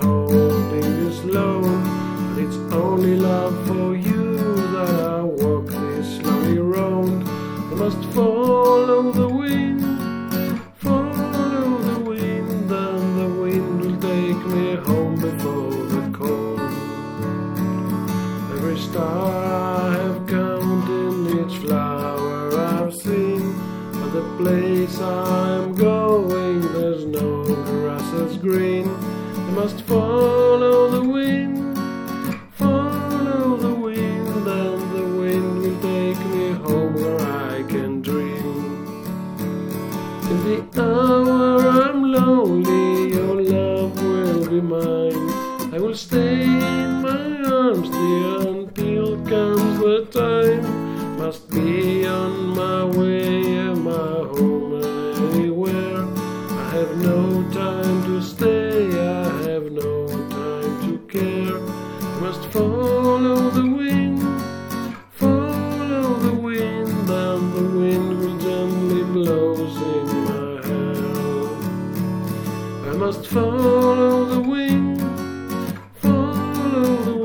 Holding this low, but it's only love for you that I walk this lonely road. I must follow the wind, follow the wind, and the wind will take me home before the cold. Every star I have counted, each flower I've seen, but the place I'm going, there's no grass as green. Must follow the wind, follow the wind, and the wind will take me home where I can dream. In the hour I'm lonely, your love will be mine. I will stay in my arms, dear, until comes the time. Must be on my way, my home anywhere. I have no time to stay, must follow the wind, follow the wind.